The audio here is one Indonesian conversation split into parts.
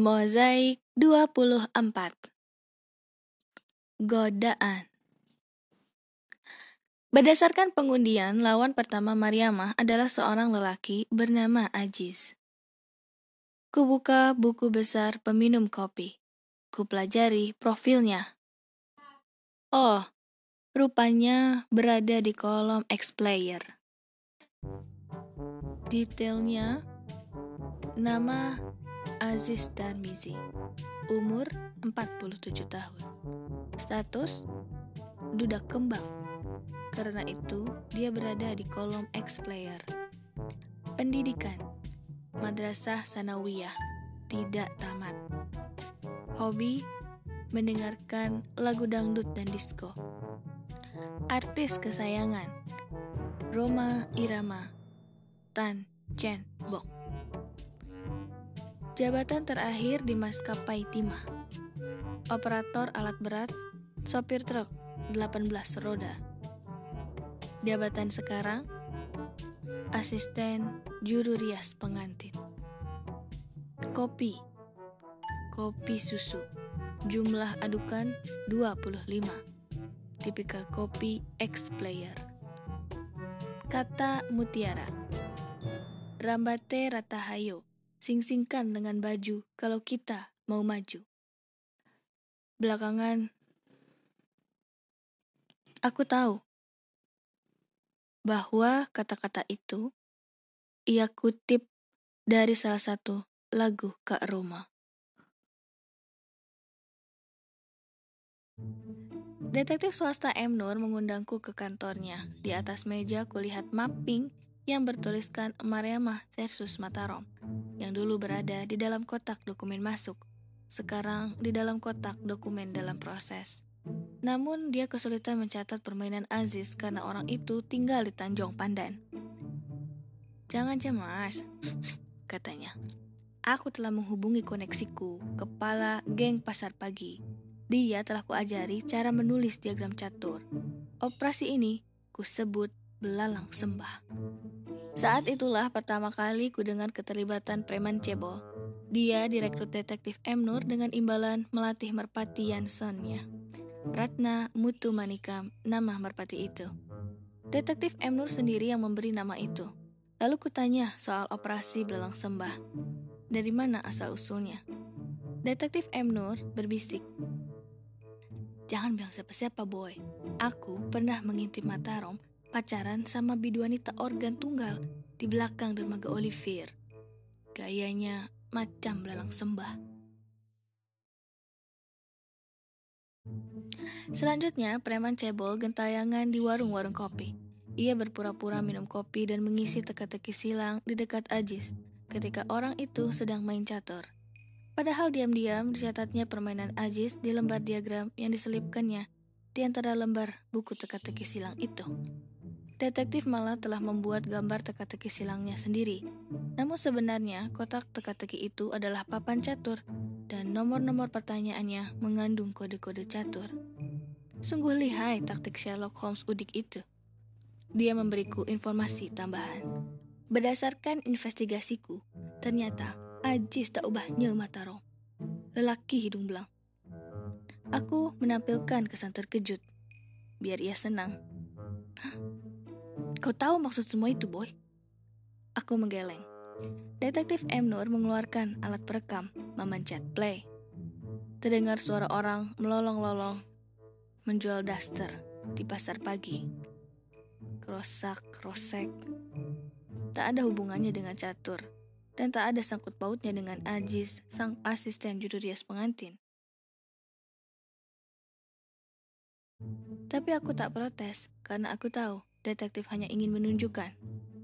Mozaik 24 Godaan Berdasarkan pengundian, lawan pertama Mariamah adalah seorang lelaki bernama Ajiz. Kubuka buku besar peminum kopi. Kupelajari profilnya. Oh, rupanya berada di kolom X-Player. Detailnya, nama Aziz Darmizi, umur 47 tahun. Status duda kembang. Karena itu, dia berada di kolom X-Player. Pendidikan Madrasah Sanawiyah tidak tamat. Hobi mendengarkan lagu dangdut dan disco. Artis kesayangan Roma Irama Tan Chen Bok Jabatan terakhir di maskapai Timah. Operator alat berat, sopir truk, 18 roda. Jabatan sekarang, asisten juru rias pengantin. Kopi, kopi susu, jumlah adukan 25. Tipikal kopi X-player. Kata mutiara. Rambate ratahayo sing-singkan dengan baju kalau kita mau maju. Belakangan, aku tahu bahwa kata-kata itu ia kutip dari salah satu lagu Kak Roma. Detektif swasta M. Nur mengundangku ke kantornya. Di atas meja kulihat mapping yang bertuliskan Mariamah versus Mataram yang dulu berada di dalam kotak dokumen masuk, sekarang di dalam kotak dokumen dalam proses. Namun dia kesulitan mencatat permainan Aziz karena orang itu tinggal di Tanjung Pandan. Jangan cemas, katanya. Aku telah menghubungi koneksiku, kepala geng pasar pagi. Dia telah kuajari cara menulis diagram catur. Operasi ini kusebut belalang sembah. Saat itulah pertama kali ku dengar keterlibatan preman cebol. Dia direkrut detektif M. Nur dengan imbalan melatih merpati Yansonnya. Ratna Mutu Manikam, nama merpati itu. Detektif M. Nur sendiri yang memberi nama itu. Lalu kutanya soal operasi belalang sembah. Dari mana asal-usulnya? Detektif M. Nur berbisik. Jangan bilang siapa-siapa, boy. Aku pernah mengintip Matarom pacaran sama bidu wanita organ tunggal di belakang dermaga Olivier. Gayanya macam belalang sembah. Selanjutnya, preman cebol gentayangan di warung-warung kopi. Ia berpura-pura minum kopi dan mengisi teka-teki silang di dekat Ajis ketika orang itu sedang main catur. Padahal diam-diam dicatatnya permainan Ajis di lembar diagram yang diselipkannya di antara lembar buku teka-teki silang itu. Detektif malah telah membuat gambar teka-teki silangnya sendiri. Namun sebenarnya kotak teka-teki itu adalah papan catur dan nomor-nomor pertanyaannya mengandung kode-kode catur. Sungguh lihai taktik Sherlock Holmes udik itu. Dia memberiku informasi tambahan. Berdasarkan investigasiku, ternyata Ajis tak ubahnya Mataro. Lelaki hidung belang. Aku menampilkan kesan terkejut, biar ia senang. Kau tahu maksud semua itu, boy? Aku menggeleng. Detektif M. Nur mengeluarkan alat perekam, memencet play. Terdengar suara orang melolong-lolong menjual daster di pasar pagi. Krosak, krosek. Tak ada hubungannya dengan catur, dan tak ada sangkut pautnya dengan Ajis, sang asisten juru rias pengantin. Tapi aku tak protes, karena aku tahu detektif hanya ingin menunjukkan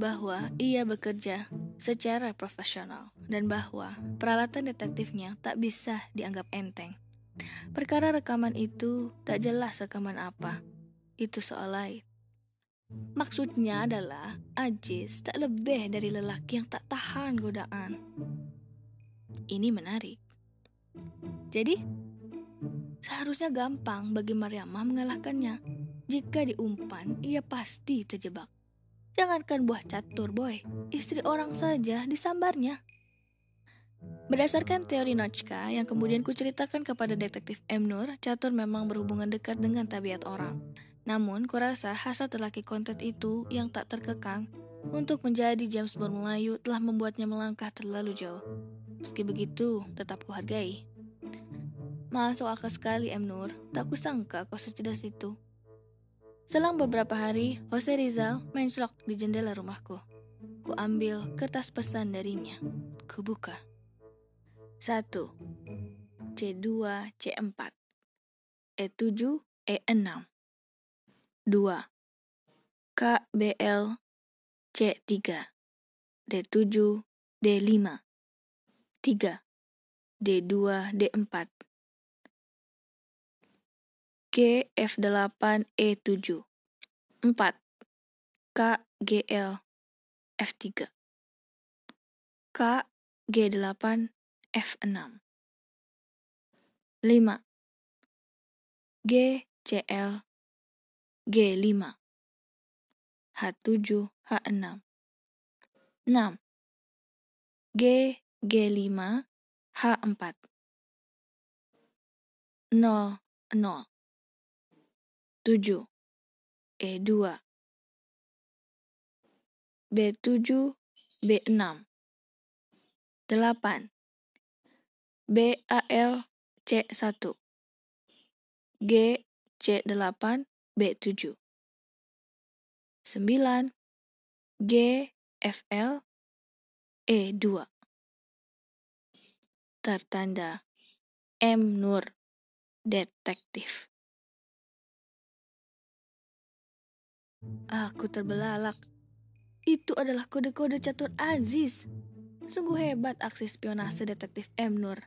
bahwa ia bekerja secara profesional dan bahwa peralatan detektifnya tak bisa dianggap enteng. Perkara rekaman itu tak jelas rekaman apa. Itu soal lain. Maksudnya adalah Ajis tak lebih dari lelaki yang tak tahan godaan. Ini menarik. Jadi, seharusnya gampang bagi Mariamah mengalahkannya jika diumpan, ia pasti terjebak. Jangankan buah catur, boy. Istri orang saja disambarnya. Berdasarkan teori Notchka yang kemudian kuceritakan kepada detektif M. Nur, catur memang berhubungan dekat dengan tabiat orang. Namun, kurasa hasrat lelaki kontet itu yang tak terkekang untuk menjadi James Bond Melayu telah membuatnya melangkah terlalu jauh. Meski begitu, tetap kuhargai. Masuk akal sekali, M. Nur. Tak kusangka kau secerdas itu. Selang beberapa hari, Jose Rizal mencelok di jendela rumahku. Ku ambil kertas pesan darinya. Ku buka. 1. C2, C4 E7, E6 2. KBL C3 D7, D5 3. D2, D4 G, F8, E7 4. KGL F3 K, G8, F6 5. G, CL, G5 H7, H6 6. G, G5, H4 0, 0 7. E2 B7, B6 8. BAL C1 G C8 B7 9 G FL E2 Tertanda. M Nur Detektif Aku terbelalak. Itu adalah kode-kode catur Aziz. Sungguh hebat aksi spionase detektif M. Nur.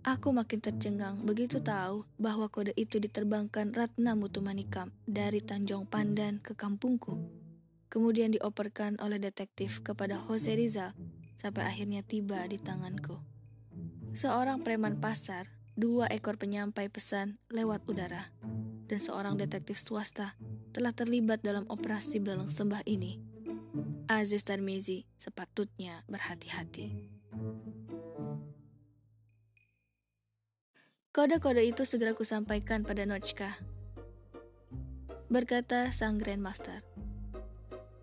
Aku makin tercengang begitu tahu bahwa kode itu diterbangkan Ratna Mutumanikam dari Tanjung Pandan ke kampungku. Kemudian dioperkan oleh detektif kepada Jose Rizal sampai akhirnya tiba di tanganku. Seorang preman pasar, dua ekor penyampai pesan lewat udara, dan seorang detektif swasta telah terlibat dalam operasi belalang sembah ini. Aziz Tarmizi sepatutnya berhati-hati. Kode-kode itu segera kusampaikan pada Notchka. Berkata sang Grandmaster.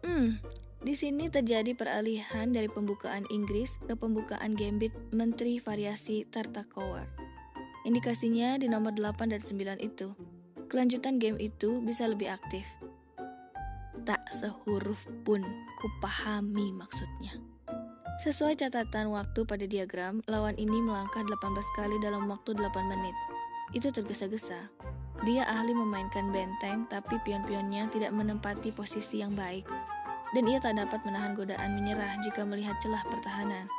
Hmm, di sini terjadi peralihan dari pembukaan Inggris ke pembukaan Gambit Menteri Variasi Tartakower. Indikasinya di nomor 8 dan 9 itu. Kelanjutan game itu bisa lebih aktif. Tak sehuruf pun kupahami maksudnya. Sesuai catatan waktu pada diagram, lawan ini melangkah 18 kali dalam waktu 8 menit. Itu tergesa-gesa. Dia ahli memainkan benteng, tapi pion-pionnya tidak menempati posisi yang baik. Dan ia tak dapat menahan godaan menyerah jika melihat celah pertahanan.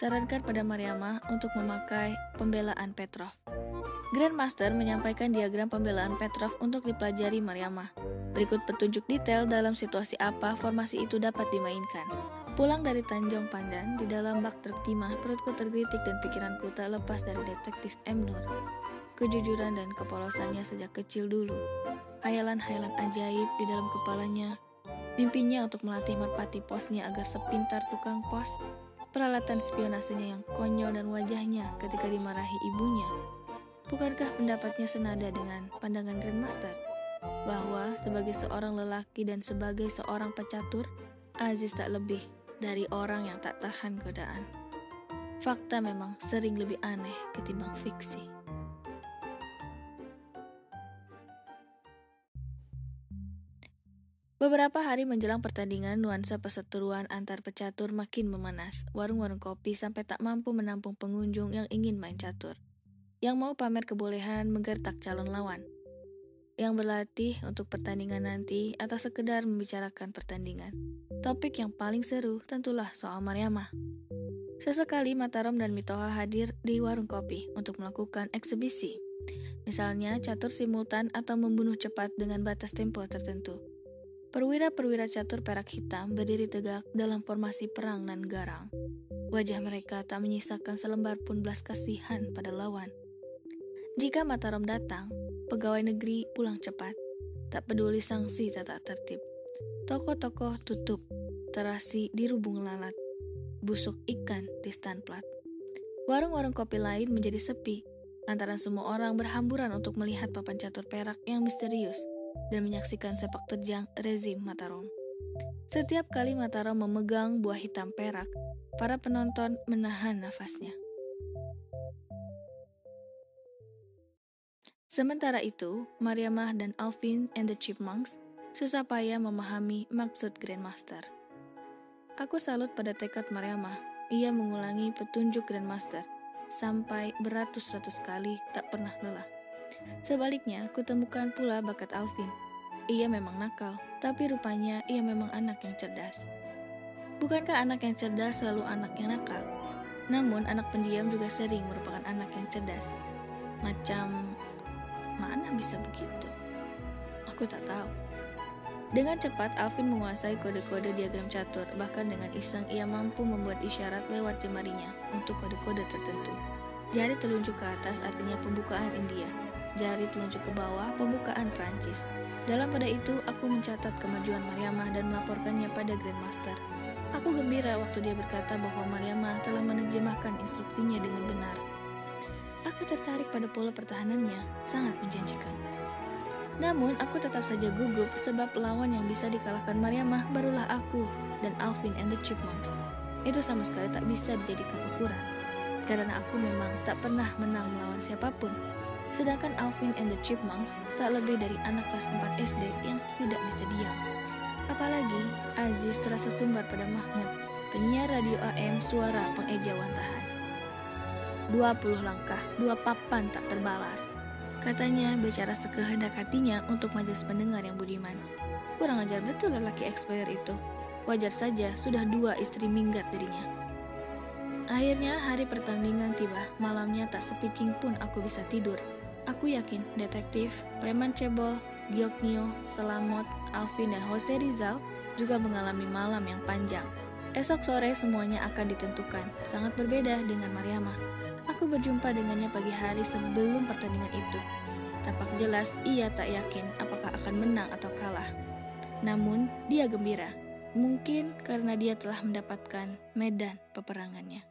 Sarankan pada Mariama untuk memakai pembelaan Petrov. Grandmaster menyampaikan diagram pembelaan Petrov untuk dipelajari Mariama. Berikut petunjuk detail dalam situasi apa formasi itu dapat dimainkan. Pulang dari Tanjung Pandan, di dalam bak truk timah, perutku tergelitik dan pikiranku tak lepas dari detektif M. Nur. Kejujuran dan kepolosannya sejak kecil dulu. Hayalan-hayalan ajaib di dalam kepalanya. Mimpinya untuk melatih merpati posnya agar sepintar tukang pos. Peralatan spionasenya yang konyol dan wajahnya ketika dimarahi ibunya. Bukankah pendapatnya senada dengan pandangan Grandmaster? Bahwa sebagai seorang lelaki dan sebagai seorang pecatur, Aziz tak lebih dari orang yang tak tahan godaan. Fakta memang sering lebih aneh ketimbang fiksi. Beberapa hari menjelang pertandingan, nuansa perseteruan antar pecatur makin memanas. Warung-warung kopi sampai tak mampu menampung pengunjung yang ingin main catur. Yang mau pamer kebolehan menggertak calon lawan. Yang berlatih untuk pertandingan nanti atau sekedar membicarakan pertandingan. Topik yang paling seru tentulah soal Mariamah. Sesekali Mataram dan Mitoha hadir di warung kopi untuk melakukan eksebisi. Misalnya catur simultan atau membunuh cepat dengan batas tempo tertentu. Perwira-perwira catur perak hitam berdiri tegak dalam formasi perang nan garang. Wajah mereka tak menyisakan selembar pun belas kasihan pada lawan. Jika Mataram datang, pegawai negeri pulang cepat. Tak peduli sanksi tata tertib. Toko-toko tutup, terasi di rubung lalat, busuk ikan di stand plat. Warung-warung kopi lain menjadi sepi, lantaran semua orang berhamburan untuk melihat papan catur perak yang misterius dan menyaksikan sepak terjang rezim Mataram. Setiap kali Mataram memegang buah hitam perak, para penonton menahan nafasnya. Sementara itu, Mariamah dan Alvin and the Chipmunks susah payah memahami maksud Grandmaster. Aku salut pada tekad Mariamah ia mengulangi petunjuk Grandmaster sampai beratus-ratus kali tak pernah lelah. Sebaliknya, kutemukan pula bakat Alvin. Ia memang nakal, tapi rupanya ia memang anak yang cerdas. Bukankah anak yang cerdas selalu anak yang nakal? Namun, anak pendiam juga sering merupakan anak yang cerdas. Macam mana bisa begitu? Aku tak tahu. Dengan cepat, Alvin menguasai kode-kode diagram catur, bahkan dengan iseng ia mampu membuat isyarat lewat jemarinya untuk kode-kode tertentu. Jari telunjuk ke atas artinya pembukaan India, jari telunjuk ke bawah pembukaan Prancis. Dalam pada itu, aku mencatat kemajuan Mariamah dan melaporkannya pada Grandmaster. Aku gembira waktu dia berkata bahwa Mariamah telah menerjemahkan instruksinya dengan benar. Aku tertarik pada pola pertahanannya, sangat menjanjikan. Namun, aku tetap saja gugup sebab lawan yang bisa dikalahkan Mariamah barulah aku dan Alvin and the Chipmunks. Itu sama sekali tak bisa dijadikan ukuran. Karena aku memang tak pernah menang melawan siapa pun. Sedangkan Alvin and the Chipmunks tak lebih dari anak kelas 4 SD yang tidak bisa diam. Apalagi Aziz terasa sumbar pada Mahmud, penyiar radio AM suara pengejauhan tahan. 20 langkah, dua papan tak terbalas. Katanya bicara sekehendak hatinya untuk majelis pendengar yang budiman. Kurang ajar betul lelaki expired itu. Wajar saja sudah dua istri minggat dirinya. Akhirnya hari pertandingan tiba. Malamnya tak sepicing pun aku bisa tidur. Aku yakin detektif, preman cebol, Gioknio, Selamot, Alvin, dan Jose Rizal juga mengalami malam yang panjang. Esok sore semuanya akan ditentukan, sangat berbeda dengan Mariamah. Aku berjumpa dengannya pagi hari sebelum pertandingan itu. Tampak jelas ia tak yakin apakah akan menang atau kalah. Namun, dia gembira. Mungkin karena dia telah mendapatkan medan peperangannya.